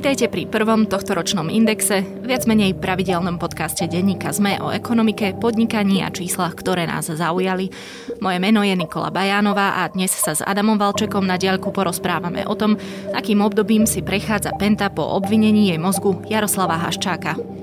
Vítajte pri prvom tohtoročnom indexe, viac menej pravidelnom podcaste denníka ZME o ekonomike, podnikaní a číslach, ktoré nás zaujali. Moje meno je Nikola Bajánová a dnes sa s Adamom Valčekom na diaľku porozprávame o tom, akým obdobím si prechádza Penta po obvinení jej mozgu Jaroslava Haščáka.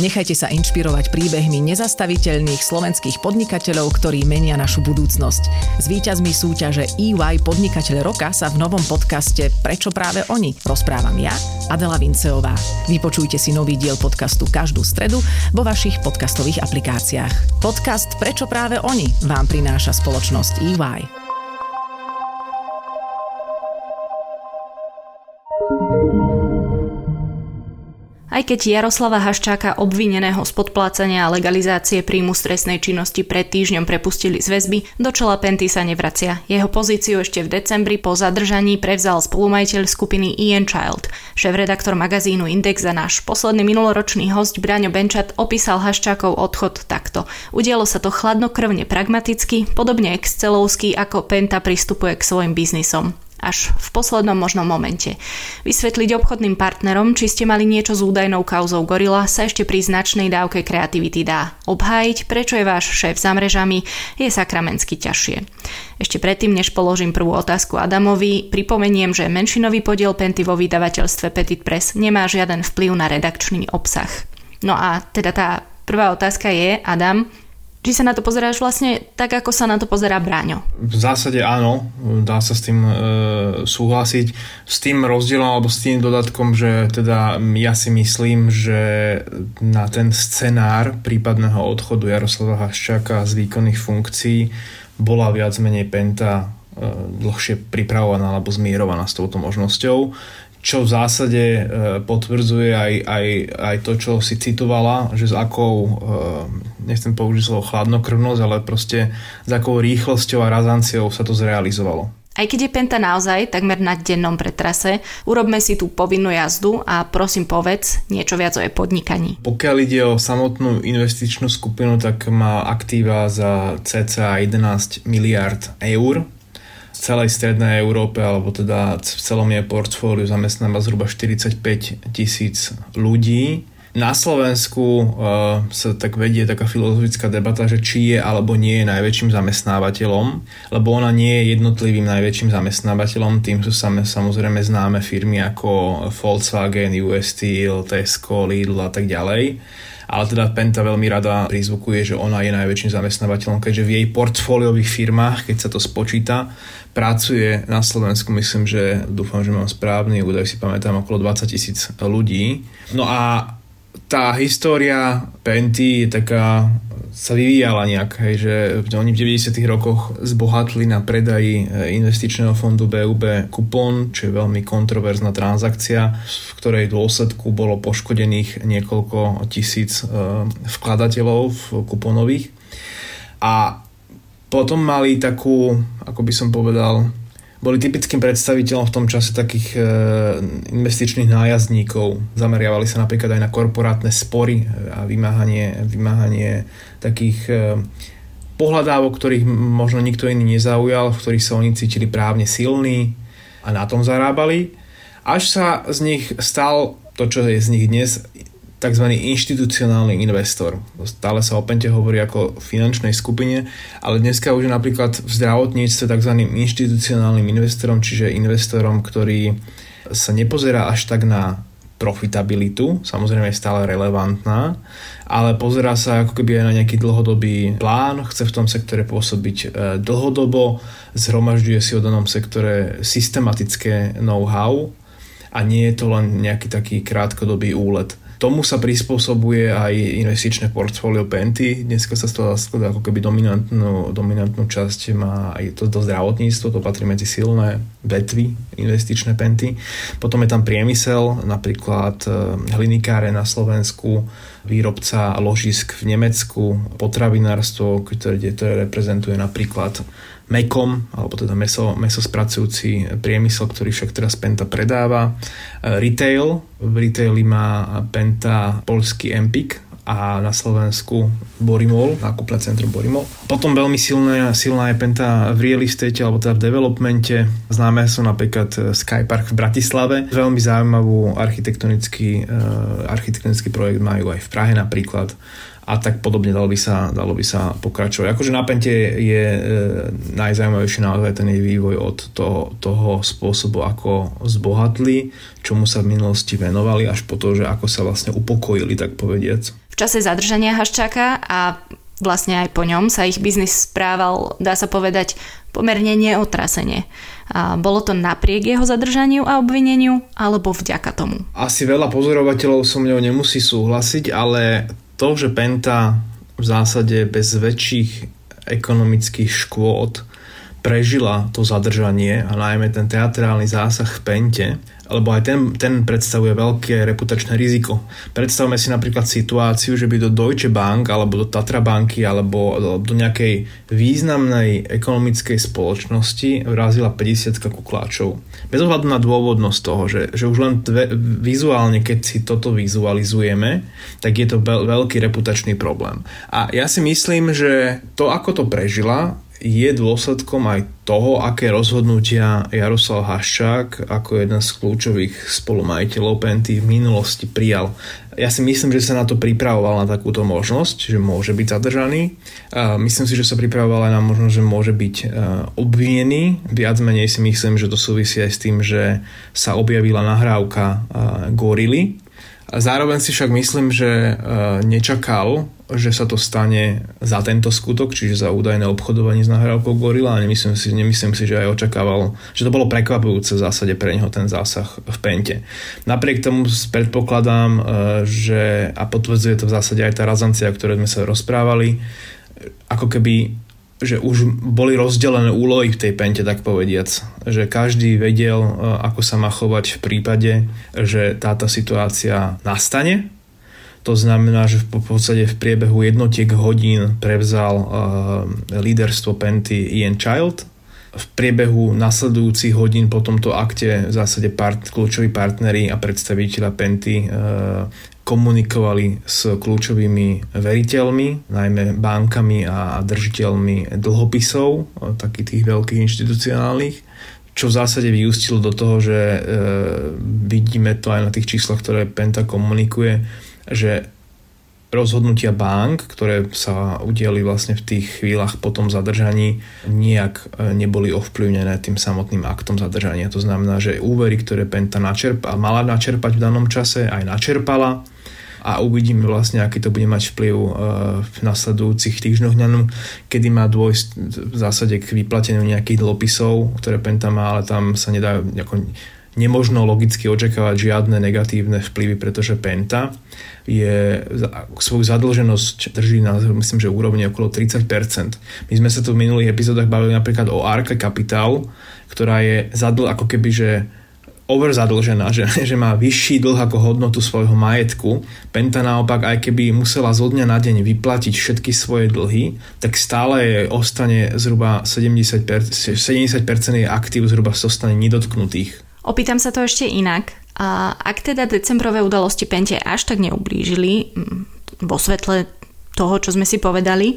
Nechajte sa inšpirovať príbehmi nezastaviteľných slovenských podnikateľov, ktorí menia našu budúcnosť. S víťazmi súťaže EY Podnikateľ roka sa v novom podcaste Prečo práve oni rozprávam ja, Adela Vinceová. Vypočujte si nový diel podcastu každú stredu vo vašich podcastových aplikáciách. Podcast Prečo práve oni vám prináša spoločnosť EY. Aj keď Jaroslava Haščáka obvineného z podplácania a legalizácie príjmu stresnej činnosti pred týždňom prepustili z väzby, do čela Penty sa nevracia. Jeho pozíciu ešte v decembri po zadržaní prevzal spolumajiteľ skupiny Ian Child. Šéf-redaktor magazínu Index a náš posledný minuloročný host Braňo Benčat opísal Haščákov odchod takto. Udialo sa to chladnokrvne pragmaticky, podobne excelovský ako Penta pristupuje k svojim biznisom až v poslednom možnom momente. Vysvetliť obchodným partnerom, či ste mali niečo s údajnou kauzou Gorila, sa ešte pri značnej dávke kreativity dá. Obhájiť, prečo je váš šéf za mrežami, je sakramensky ťažšie. Ešte predtým, než položím prvú otázku Adamovi, pripomeniem, že menšinový podiel Penty vo vydavateľstve Petit Press nemá žiaden vplyv na redakčný obsah. No a teda tá prvá otázka je, Adam, či sa na to pozeráš vlastne tak, ako sa na to pozerá Bráňo? V zásade áno, dá sa s tým e, súhlasiť. S tým rozdielom alebo s tým dodatkom, že teda ja si myslím, že na ten scenár prípadného odchodu Jaroslava Haščáka z výkonných funkcií bola viac menej Penta e, dlhšie pripravovaná alebo zmierovaná s touto možnosťou čo v zásade e, potvrdzuje aj, aj, aj to, čo si citovala, že s akou, e, nechcem použiť slovo chladnokrvnosť, ale proste s akou rýchlosťou a razanciou sa to zrealizovalo. Aj keď je Penta naozaj takmer na dennom pretrase, urobme si tú povinnú jazdu a prosím povedz niečo viac o jej podnikaní. Pokiaľ ide o samotnú investičnú skupinu, tak má aktíva za cca 11 miliard eur celej strednej Európe, alebo teda v celom jej portfóliu zamestnáva zhruba 45 tisíc ľudí. Na Slovensku uh, sa tak vedie taká filozofická debata, že či je alebo nie je najväčším zamestnávateľom, lebo ona nie je jednotlivým najväčším zamestnávateľom, tým sú same, samozrejme známe firmy ako Volkswagen, US Steel, Tesco, Lidl a tak ďalej ale teda Penta veľmi rada prizvukuje, že ona je najväčším zamestnávateľom, keďže v jej portfóliových firmách, keď sa to spočíta, pracuje na Slovensku, myslím, že dúfam, že mám správny údaj, si pamätám, okolo 20 tisíc ľudí. No a tá história Penty je taká sa vyvíjala nejak, hej, že oni v 90. rokoch zbohatli na predaji e, investičného fondu BUB kupón, čo je veľmi kontroverzná transakcia, v ktorej dôsledku bolo poškodených niekoľko tisíc e, vkladateľov kuponových. A potom mali takú, ako by som povedal, boli typickým predstaviteľom v tom čase takých e, investičných nájazdníkov. Zameriavali sa napríklad aj na korporátne spory a vymáhanie, vymáhanie takých e, pohľadávok, ktorých možno nikto iný nezaujal, v ktorých sa oni cítili právne silní a na tom zarábali. Až sa z nich stal to, čo je z nich dnes, tzv. inštitucionálny investor. Stále sa o Pente hovorí ako finančnej skupine, ale dneska už napríklad v zdravotníctve tzv. inštitucionálnym investorom, čiže investorom, ktorý sa nepozerá až tak na profitabilitu, samozrejme je stále relevantná, ale pozerá sa ako keby aj na nejaký dlhodobý plán, chce v tom sektore pôsobiť e, dlhodobo, zhromažďuje si o danom sektore systematické know-how a nie je to len nejaký taký krátkodobý úlet. Tomu sa prispôsobuje aj investičné portfólio Penty. Dneska sa z toho ako keby dominantnú, dominantnú časť má aj to, to zdravotníctvo, to patrí medzi silné vetvy investičné Penty. Potom je tam priemysel, napríklad e, hlinikáre na Slovensku, výrobca ložisk v Nemecku, potravinárstvo, ktoré, ktoré reprezentuje napríklad Mekom, alebo teda meso, spracujúci priemysel, ktorý však teraz Penta predáva. E, retail, v retaili má Penta polský Empik, a na Slovensku Borimol, nákupné centrum Borimol. Potom veľmi silná, silná je Penta v real estate alebo teda v developmente. Známe sú napríklad Skypark v Bratislave. Veľmi zaujímavú architektonický, uh, architektonický projekt majú aj v Prahe napríklad a tak podobne dalo by sa, dalo by sa pokračovať. Akože na Pente je e, najzaujímavejší naozaj ten jej vývoj od toho, toho spôsobu, ako zbohatli, čomu sa v minulosti venovali, až po to, že ako sa vlastne upokojili, tak povediac. V čase zadržania Haščáka a vlastne aj po ňom sa ich biznis správal, dá sa povedať, pomerne neotrasene. A bolo to napriek jeho zadržaniu a obvineniu, alebo vďaka tomu? Asi veľa pozorovateľov so mňou nemusí súhlasiť, ale to, že Penta v zásade bez väčších ekonomických škôd prežila to zadržanie a najmä ten teatrálny zásah v Pente, lebo aj ten, ten predstavuje veľké reputačné riziko. Predstavme si napríklad situáciu, že by do Deutsche Bank alebo do Tatra banky alebo do nejakej významnej ekonomickej spoločnosti vrazila 50 kukláčov. Bez ohľadu na dôvodnosť toho, že, že už len dve, vizuálne, keď si toto vizualizujeme, tak je to veľ, veľký reputačný problém. A ja si myslím, že to, ako to prežila, je dôsledkom aj toho, aké rozhodnutia Jaroslav Haščák ako jeden z kľúčových spolumajiteľov Penty v minulosti prijal. Ja si myslím, že sa na to pripravoval na takúto možnosť, že môže byť zadržaný. Myslím si, že sa pripravoval aj na možnosť, že môže byť obvinený. Viac menej si myslím, že to súvisí aj s tým, že sa objavila nahrávka Gorily. Zároveň si však myslím, že nečakal že sa to stane za tento skutok, čiže za údajné obchodovanie s nahrávkou Gorila nemyslím si, nemyslím si, že aj očakával, že to bolo prekvapujúce v zásade pre neho ten zásah v Pente. Napriek tomu predpokladám, e, že a potvrdzuje to v zásade aj tá razancia, o ktorej sme sa rozprávali, ako keby že už boli rozdelené úlohy v tej pente, tak povediac. Že každý vedel, e, ako sa má chovať v prípade, že táto situácia nastane to znamená, že v podstate v priebehu jednotiek hodín prevzal uh, líderstvo Penty Ian Child. V priebehu nasledujúcich hodín po tomto akte v zásade part, kľúčoví partneri a predstaviteľa Penty uh, komunikovali s kľúčovými veriteľmi, najmä bankami a držiteľmi dlhopisov, uh, takých tých veľkých inštitucionálnych, čo v zásade vyústilo do toho, že e, vidíme to aj na tých číslach, ktoré Penta komunikuje, že rozhodnutia bank, ktoré sa udiali vlastne v tých chvíľach po tom zadržaní, nejak e, neboli ovplyvnené tým samotným aktom zadržania. To znamená, že úvery, ktoré Penta načerpa, mala načerpať v danom čase, aj načerpala a uvidíme vlastne, aký to bude mať vplyv e, v nasledujúcich týždňoch, kedy má dôjsť v zásade k vyplateniu nejakých dlhopisov, ktoré Penta má, ale tam sa nedá nemožno logicky očakávať žiadne negatívne vplyvy, pretože Penta je svoju zadlženosť drží na myslím, že úrovni okolo 30%. My sme sa tu v minulých epizódach bavili napríklad o Arke Capital, ktorá je zadl, ako keby, že overzadlžená, že, že má vyšší dlh ako hodnotu svojho majetku. Penta naopak, aj keby musela zo dňa na deň vyplatiť všetky svoje dlhy, tak stále ostane zhruba 70%, 70% jej aktív zhruba zostane nedotknutých. Opýtam sa to ešte inak. A ak teda decembrové udalosti Pente až tak neublížili vo svetle toho, čo sme si povedali,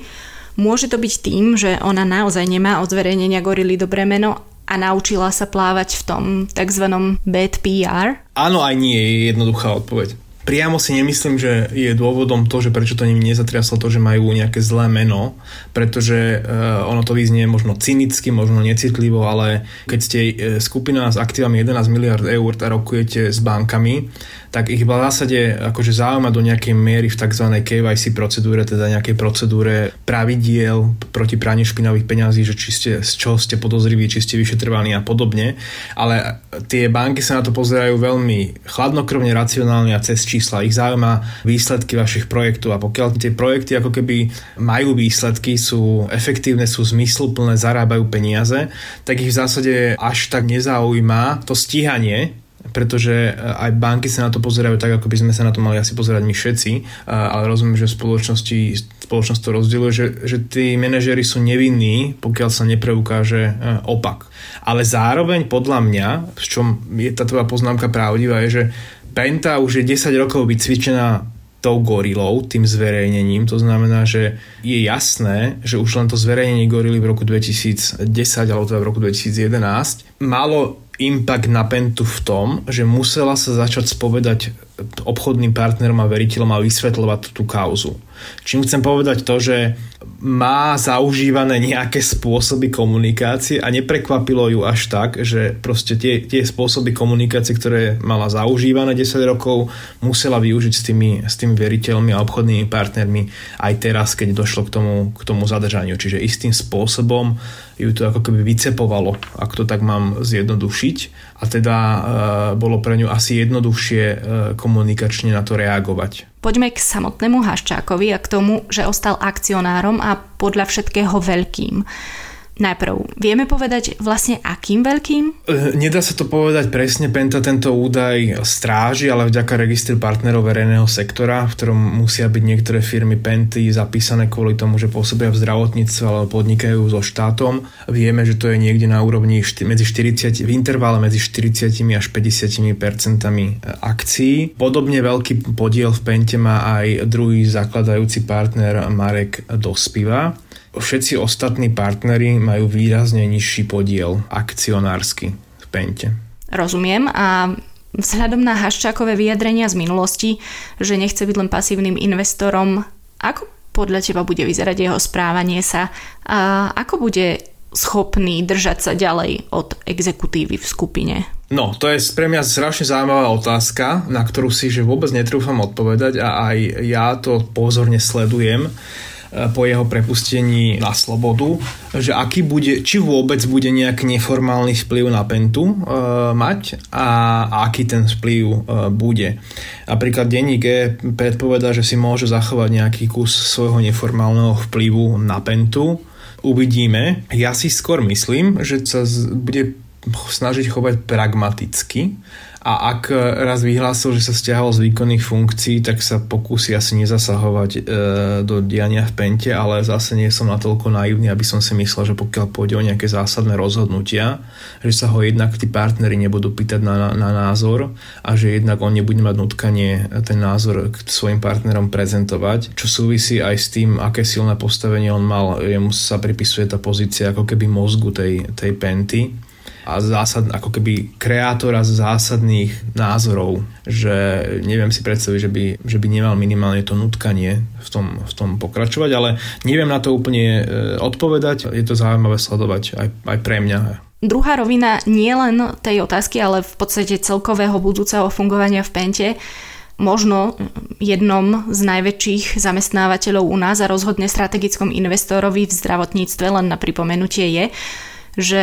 môže to byť tým, že ona naozaj nemá od zverejnenia gorily dobré meno a naučila sa plávať v tom tzv. bad PR? Áno, aj nie je jednoduchá odpoveď priamo si nemyslím, že je dôvodom to, že prečo to nimi nezatriaslo to, že majú nejaké zlé meno, pretože uh, ono to vyznie možno cynicky, možno necitlivo, ale keď ste uh, skupina s aktívami 11 miliard eur a rokujete s bankami, tak ich v zásade akože zaujíma do nejakej miery v tzv. KYC procedúre, teda nejakej procedúre pravidiel proti praniu špinavých peňazí, že či ste, z čoho ste podozriví, či ste vyšetrovaní a podobne. Ale tie banky sa na to pozerajú veľmi chladnokrvne, racionálne a cez čísla. Ich zaujíma výsledky vašich projektov a pokiaľ tie projekty ako keby majú výsledky, sú efektívne, sú zmysluplné, zarábajú peniaze, tak ich v zásade až tak nezaujíma to stíhanie pretože e, aj banky sa na to pozerajú tak, ako by sme sa na to mali asi pozerať my všetci, e, ale rozumiem, že v spoločnosti spoločnosť to rozdieluje, že, že tí manažery sú nevinní, pokiaľ sa nepreukáže e, opak. Ale zároveň podľa mňa, v čom je tá tvoja poznámka pravdivá, je, že Penta už je 10 rokov vycvičená tou gorilou, tým zverejnením. To znamená, že je jasné, že už len to zverejnenie gorily v roku 2010 alebo teda v roku 2011 malo impact na Pentu v tom, že musela sa začať spovedať obchodným partnerom a veriteľom a vysvetľovať tú kauzu. Čím chcem povedať to, že má zaužívané nejaké spôsoby komunikácie a neprekvapilo ju až tak, že proste tie, tie spôsoby komunikácie, ktoré mala zaužívané 10 rokov, musela využiť s tými, s tými veriteľmi a obchodnými partnermi aj teraz, keď došlo k tomu, k tomu zadržaniu. Čiže istým spôsobom ju to ako keby vycepovalo, ak to tak mám zjednodušiť a teda e, bolo pre ňu asi jednoduchšie e, komunikačne na to reagovať. Poďme k samotnému Haščákovi a k tomu, že ostal akcionárom a podľa všetkého veľkým. Najprv, vieme povedať vlastne akým veľkým? Eh, nedá sa to povedať presne, Penta tento údaj stráži, ale vďaka registru partnerov verejného sektora, v ktorom musia byť niektoré firmy Penty zapísané kvôli tomu, že pôsobia v zdravotníctve alebo podnikajú so štátom. Vieme, že to je niekde na úrovni medzi 40, v intervále medzi 40 až 50 percentami eh, akcií. Podobne veľký podiel v Pente má aj druhý zakladajúci partner Marek Dospiva všetci ostatní partnery majú výrazne nižší podiel akcionársky v Pente. Rozumiem a vzhľadom na Haščákové vyjadrenia z minulosti, že nechce byť len pasívnym investorom, ako podľa teba bude vyzerať jeho správanie sa a ako bude schopný držať sa ďalej od exekutívy v skupine? No, to je pre mňa strašne zaujímavá otázka, na ktorú si že vôbec netrúfam odpovedať a aj ja to pozorne sledujem po jeho prepustení na slobodu, že aký bude, či vôbec bude nejak neformálny vplyv na Pentu e, mať a, a aký ten vplyv e, bude. Napríklad denník E predpoveda, že si môže zachovať nejaký kus svojho neformálneho vplyvu na Pentu. Uvidíme. Ja si skôr myslím, že sa bude snažiť chovať pragmaticky a ak raz vyhlásil, že sa stiahol z výkonných funkcií, tak sa pokúsi asi nezasahovať e, do diania v pente, ale zase nie som natoľko naivný, aby som si myslel, že pokiaľ pôjde o nejaké zásadné rozhodnutia, že sa ho jednak tí partnery nebudú pýtať na, na názor a že jednak on nebude mať nutkanie ten názor k svojim partnerom prezentovať, čo súvisí aj s tým, aké silné postavenie on mal. Jemu sa pripisuje tá pozícia ako keby mozgu tej, tej penty a zásad, ako keby kreátora zásadných názorov, že neviem si predstaviť, že by, že by nemal minimálne to nutkanie v tom, v tom pokračovať, ale neviem na to úplne e, odpovedať. Je to zaujímavé sledovať aj, aj pre mňa. Druhá rovina nie len tej otázky, ale v podstate celkového budúceho fungovania v Pente možno jednom z najväčších zamestnávateľov u nás a rozhodne strategickom investorovi v zdravotníctve, len na pripomenutie je, že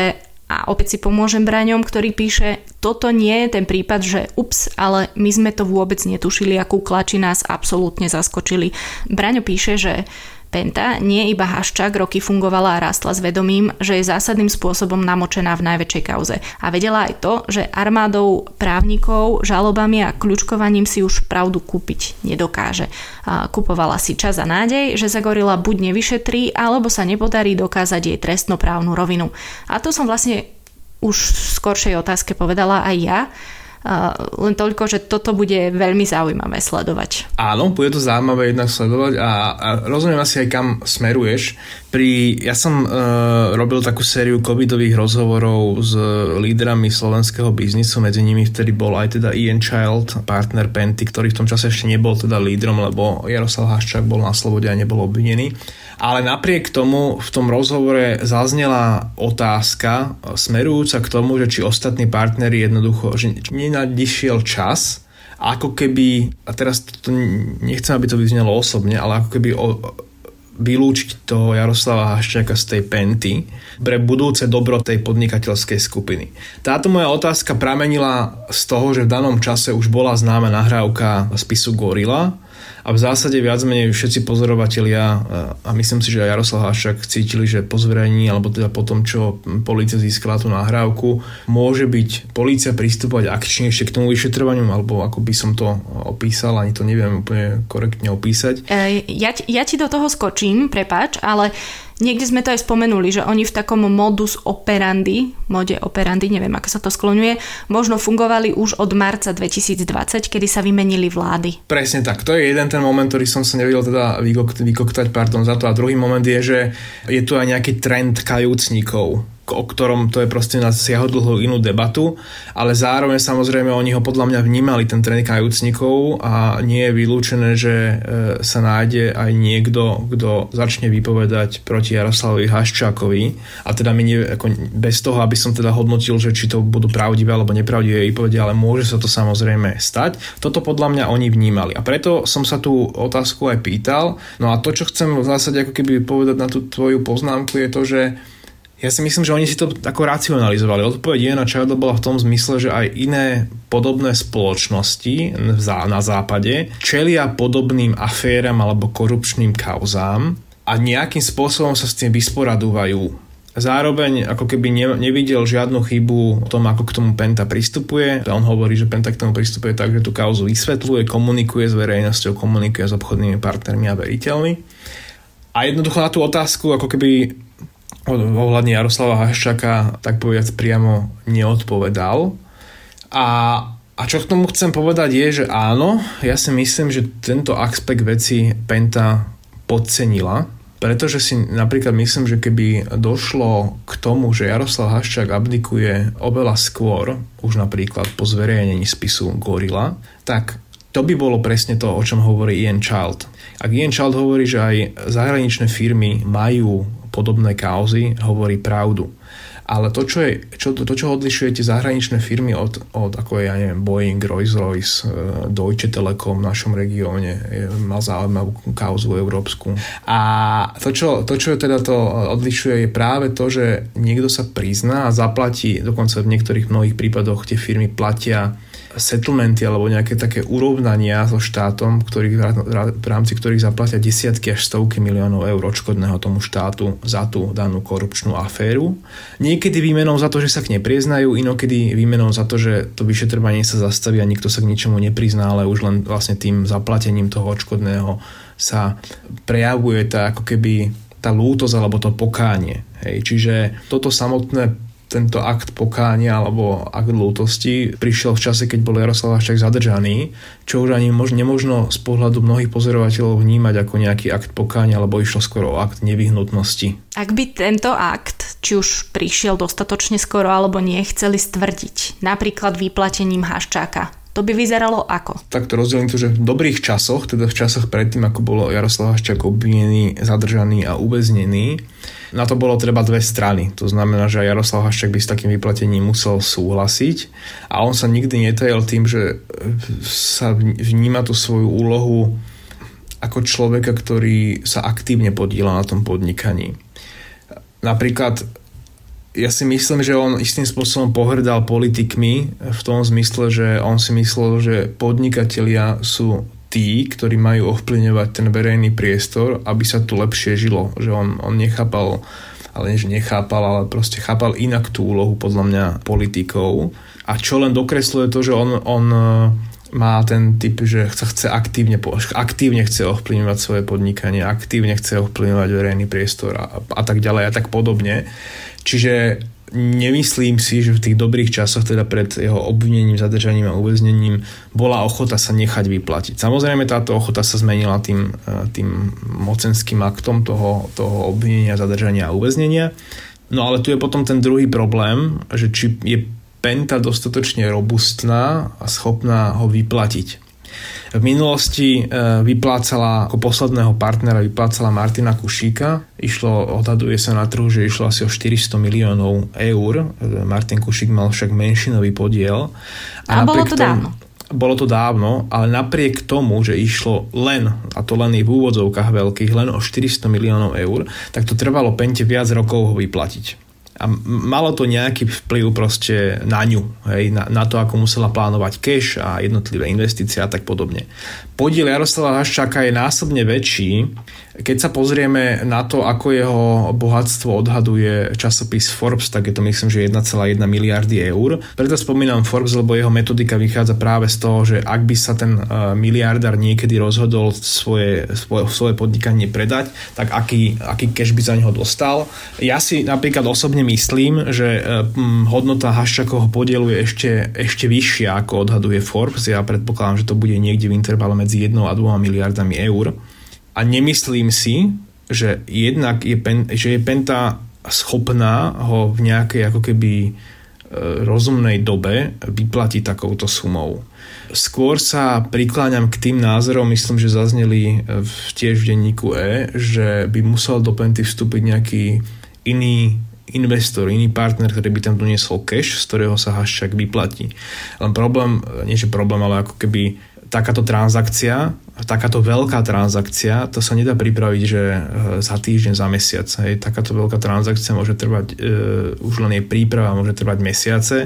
a opäť si pomôžem Braňom, ktorý píše, toto nie je ten prípad, že ups, ale my sme to vôbec netušili, akú klači nás absolútne zaskočili. Braňo píše, že Penta nie iba Haščák roky fungovala a rástla s vedomím, že je zásadným spôsobom namočená v najväčšej kauze. A vedela aj to, že armádou právnikov, žalobami a kľúčkovaním si už pravdu kúpiť nedokáže. A kupovala si čas a nádej, že Zagorila buď nevyšetrí, alebo sa nepodarí dokázať jej trestnoprávnu rovinu. A to som vlastne už v skoršej otázke povedala aj ja, len toľko, že toto bude veľmi zaujímavé sledovať. Áno, bude to zaujímavé jednak sledovať a, a rozumiem asi aj kam smeruješ. Pri, ja som uh, robil takú sériu covidových rozhovorov s lídrami slovenského biznisu, medzi nimi vtedy bol aj teda Ian Child, partner Penty, ktorý v tom čase ešte nebol teda lídrom, lebo Jaroslav Haščák bol na slobode a nebol obvinený. Ale napriek tomu v tom rozhovore zaznela otázka smerujúca k tomu, že či ostatní partnery jednoducho, že nenadišiel čas, ako keby, a teraz to nechcem, aby to vyznelo osobne, ale ako keby o, vylúčiť toho Jaroslava Haščáka z tej penty pre budúce dobro tej podnikateľskej skupiny. Táto moja otázka pramenila z toho, že v danom čase už bola známa nahrávka spisu Gorila, a v zásade viac menej všetci pozorovatelia a myslím si, že aj Jaroslav Haščák cítili, že po zverejní alebo teda po tom, čo policia získala tú nahrávku, môže byť policia pristúpať akčnejšie k tomu vyšetrovaniu alebo ako by som to opísal, ani to neviem úplne korektne opísať. E, ja, ja ti do toho skočím, prepač, ale Niekde sme to aj spomenuli, že oni v takom modus operandi, mode operandi, neviem ako sa to skloňuje, možno fungovali už od marca 2020, kedy sa vymenili vlády. Presne tak, to je jeden ten moment, ktorý som sa nevedel teda vykoktať, pardon za to. A druhý moment je, že je tu aj nejaký trend kajúcnikov o ktorom to je proste na siahodlhú inú debatu, ale zároveň samozrejme oni ho podľa mňa vnímali, ten tréning kajúcnikov a nie je vylúčené, že e, sa nájde aj niekto, kto začne vypovedať proti Jaroslavovi Haščákovi a teda mi nie, ako bez toho, aby som teda hodnotil, že či to budú pravdivé alebo nepravdivé výpovede, ale môže sa to samozrejme stať. Toto podľa mňa oni vnímali a preto som sa tú otázku aj pýtal. No a to, čo chcem v zásade ako keby povedať na tú tvoju poznámku je to, že ja si myslím, že oni si to ako racionalizovali. Odpoveď na Childa bola v tom zmysle, že aj iné podobné spoločnosti na západe čelia podobným aféram alebo korupčným kauzám a nejakým spôsobom sa s tým vysporadúvajú. Zároveň ako keby ne, nevidel žiadnu chybu v tom, ako k tomu Penta pristupuje. On hovorí, že Penta k tomu pristupuje tak, že tú kauzu vysvetľuje, komunikuje s verejnosťou, komunikuje s obchodnými partnermi a veriteľmi. A jednoducho na tú otázku, ako keby ohľadne Jaroslava Haščaka tak povedať priamo neodpovedal. A, a čo k tomu chcem povedať je, že áno, ja si myslím, že tento aspekt veci Penta podcenila, pretože si napríklad myslím, že keby došlo k tomu, že Jaroslav Haščák abdikuje oveľa skôr, už napríklad po zverejnení spisu Gorila, tak to by bolo presne to, o čom hovorí Ian Child. Ak Ian Child hovorí, že aj zahraničné firmy majú podobné kauzy, hovorí pravdu. Ale to, čo, je, čo, to, čo odlišuje tie zahraničné firmy od, od ako je, ja neviem, Boeing, Rolls-Royce, eh, Deutsche Telekom v našom regióne, má zaujímavú kauzu európsku. A to čo, to, čo teda to odlišuje, je práve to, že niekto sa prizná a zaplatí, dokonca v niektorých mnohých prípadoch tie firmy platia settlementy alebo nejaké také urovnania so štátom, ktorých, v rámci ktorých zaplatia desiatky až stovky miliónov eur odškodného tomu štátu za tú danú korupčnú aféru. Niekedy výmenou za to, že sa k nej priznajú, inokedy výmenou za to, že to vyšetrovanie sa zastaví a nikto sa k ničomu neprizná, ale už len vlastne tým zaplatením toho odškodného sa prejavuje tá ako keby tá lútosť alebo to pokánie. Hej. Čiže toto samotné tento akt pokánia alebo akt lútosti prišiel v čase, keď bol Jaroslav Haščák zadržaný, čo už ani mož, nemožno z pohľadu mnohých pozorovateľov vnímať ako nejaký akt pokánia, alebo išlo skoro o akt nevyhnutnosti. Ak by tento akt, či už prišiel dostatočne skoro alebo nie, chceli stvrdiť, napríklad vyplatením Haščáka, to by vyzeralo ako? Tak to rozdelím to, že v dobrých časoch, teda v časoch predtým, ako bolo Jaroslav Haščák obvinený, zadržaný a uväznený, na to bolo treba dve strany. To znamená, že Jaroslav Haščák by s takým vyplatením musel súhlasiť a on sa nikdy netajil tým, že sa vníma tú svoju úlohu ako človeka, ktorý sa aktívne podiela na tom podnikaní. Napríklad ja si myslím, že on istým spôsobom pohrdal politikmi v tom zmysle, že on si myslel, že podnikatelia sú tí, ktorí majú ovplyvňovať ten verejný priestor, aby sa tu lepšie žilo. Že on, on nechápal, ale nie, že nechápal, ale proste chápal inak tú úlohu podľa mňa politikov. A čo len dokresluje to, že on, on má ten typ, že sa chce aktívne, aktívne chce ovplyvňovať svoje podnikanie, aktívne chce ovplyvňovať verejný priestor a, a tak ďalej a tak podobne. Čiže nemyslím si, že v tých dobrých časoch, teda pred jeho obvinením, zadržaním a uväznením, bola ochota sa nechať vyplatiť. Samozrejme táto ochota sa zmenila tým, e, tým mocenským aktom toho, toho obvinenia, zadržania a uväznenia. No ale tu je potom ten druhý problém, že či je Penta dostatočne robustná a schopná ho vyplatiť. V minulosti e, vyplácala ako posledného partnera vyplácala Martina Kušíka. Išlo, odhaduje sa na trhu, že išlo asi o 400 miliónov eur. E, Martin Kušík mal však menšinový podiel. A, a bolo to tomu, dávno. bolo to dávno, ale napriek tomu, že išlo len, a to len je v úvodzovkách veľkých, len o 400 miliónov eur, tak to trvalo Pente viac rokov ho vyplatiť a malo to nejaký vplyv proste na ňu, hej, na, na to, ako musela plánovať cash a jednotlivé investície a tak podobne. Podiel Jaroslava Haščáka je násobne väčší, keď sa pozrieme na to, ako jeho bohatstvo odhaduje časopis Forbes, tak je to myslím, že 1,1 miliardy eur. Preto spomínam Forbes, lebo jeho metodika vychádza práve z toho, že ak by sa ten uh, miliardár niekedy rozhodol svoje, svoje, svoje podnikanie predať, tak aký, aký cash by za neho dostal. Ja si napríklad osobne myslím, že uh, hodnota Haščakovho podielu je ešte, ešte vyššia, ako odhaduje Forbes. Ja predpokladám, že to bude niekde v intervale medzi 1 a 2 miliardami eur a nemyslím si, že jednak je, pen, že je Penta schopná ho v nejakej ako keby e, rozumnej dobe vyplatiť takouto sumou. Skôr sa prikláňam k tým názorom, myslím, že zazneli v, tiež v denníku E, že by musel do Penty vstúpiť nejaký iný investor, iný partner, ktorý by tam doniesol cash, z ktorého sa Haščák vyplatí. Len problém, nie že problém, ale ako keby takáto transakcia, takáto veľká transakcia, to sa nedá pripraviť, že e, za týždeň, za mesiac. Hej. Takáto veľká transakcia môže trvať, e, už len jej príprava môže trvať mesiace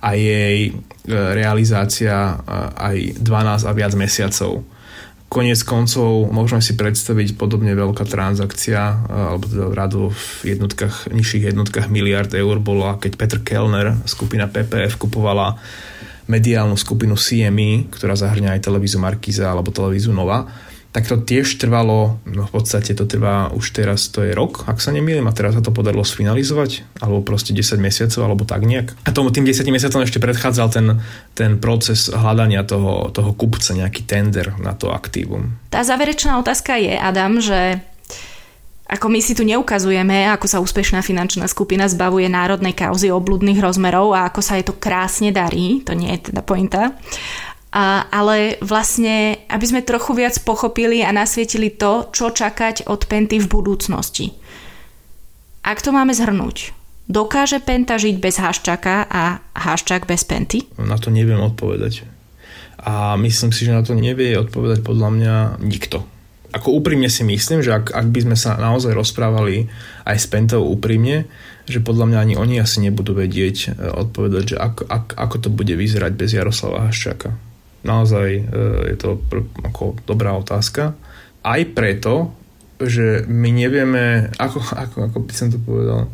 a jej e, realizácia e, aj 12 a viac mesiacov. Konec koncov môžeme si predstaviť podobne veľká transakcia, e, alebo teda radu v jednotkách, nižších jednotkách miliard eur bola, keď Peter Kellner, skupina PPF, kupovala mediálnu skupinu CME, ktorá zahrňa aj televízu Markiza alebo televízu Nova, tak to tiež trvalo, no v podstate to trvá už teraz, to je rok, ak sa nemýlim, a teraz sa to podarilo sfinalizovať, alebo proste 10 mesiacov, alebo tak nejak. A tomu tým 10 mesiacom ešte predchádzal ten, ten proces hľadania toho, toho kupca, nejaký tender na to aktívum. Tá záverečná otázka je, Adam, že ako my si tu neukazujeme, ako sa úspešná finančná skupina zbavuje národnej kauzy obludných rozmerov a ako sa jej to krásne darí, to nie je teda pointa. A, ale vlastne, aby sme trochu viac pochopili a nasvietili to, čo čakať od Penty v budúcnosti. Ak to máme zhrnúť, dokáže Penta žiť bez Haščaka a Haščak bez Penty? Na to neviem odpovedať. A myslím si, že na to nevie odpovedať podľa mňa nikto ako úprimne si myslím, že ak, ak by sme sa naozaj rozprávali aj s Pentou úprimne, že podľa mňa ani oni asi nebudú vedieť e, odpovedať, že ako, ak, ako to bude vyzerať bez Jaroslava Haščaka. Naozaj e, je to ako dobrá otázka. Aj preto, že my nevieme, ako, ako, ako by som to povedal,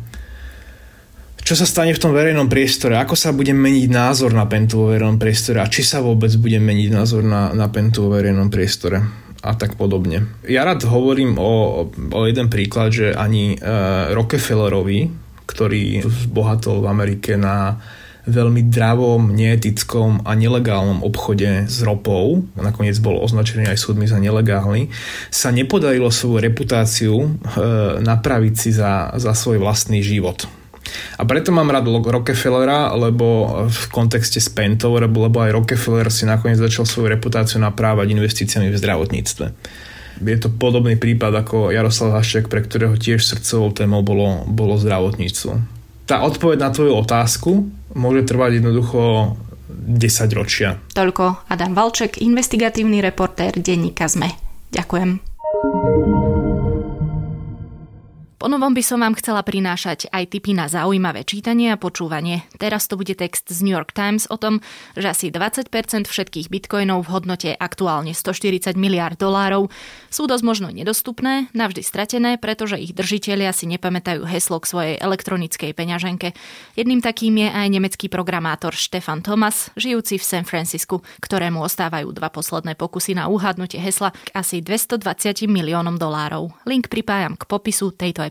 čo sa stane v tom verejnom priestore, ako sa bude meniť názor na Pentu vo verejnom priestore a či sa vôbec bude meniť názor na, na Pentu vo verejnom priestore a tak podobne. Ja rád hovorím o, o jeden príklad, že ani uh, Rockefellerovi, ktorý zbohatol v Amerike na veľmi dravom, neetickom a nelegálnom obchode s ropou, nakoniec bol označený aj súdmi za nelegálny, sa nepodarilo svoju reputáciu e, napraviť si za, za svoj vlastný život. A preto mám rád Rockefellera, lebo v kontexte s Pentou, lebo aj Rockefeller si nakoniec začal svoju reputáciu naprávať investíciami v zdravotníctve. Je to podobný prípad ako Jaroslav Hašek, pre ktorého tiež srdcovou témou bolo, bolo zdravotníctvo. Tá odpoveď na tvoju otázku môže trvať jednoducho 10 ročia. Toľko Adam Valček, investigatívny reportér denníka ZME. Ďakujem. Ponovom by som vám chcela prinášať aj tipy na zaujímavé čítanie a počúvanie. Teraz to bude text z New York Times o tom, že asi 20% všetkých bitcoinov v hodnote aktuálne 140 miliard dolárov sú dosť možno nedostupné, navždy stratené, pretože ich držiteľia si nepamätajú heslo k svojej elektronickej peňaženke. Jedným takým je aj nemecký programátor Stefan Thomas, žijúci v San Francisku, ktorému ostávajú dva posledné pokusy na uhadnutie hesla k asi 220 miliónom dolárov. Link pripájam k popisu tejto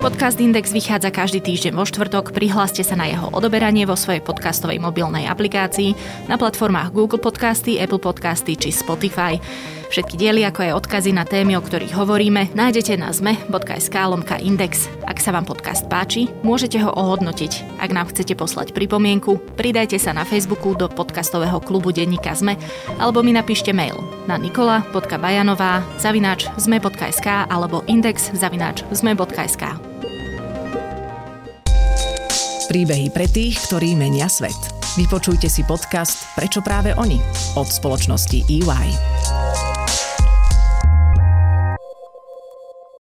Podcast Index vychádza každý týždeň vo štvrtok. Prihláste sa na jeho odoberanie vo svojej podcastovej mobilnej aplikácii na platformách Google Podcasty, Apple Podcasty či Spotify. Všetky diely, ako aj odkazy na témy, o ktorých hovoríme, nájdete na zme.sk lomka index. Ak sa vám podcast páči, môžete ho ohodnotiť. Ak nám chcete poslať pripomienku, pridajte sa na Facebooku do podcastového klubu Denníka Zme alebo mi napíšte mail na nikola.bajanová zavináč zme.sk alebo index zavináč zme.sk. Príbehy pre tých, ktorí menia svet. Vypočujte si podcast Prečo práve oni od spoločnosti EY.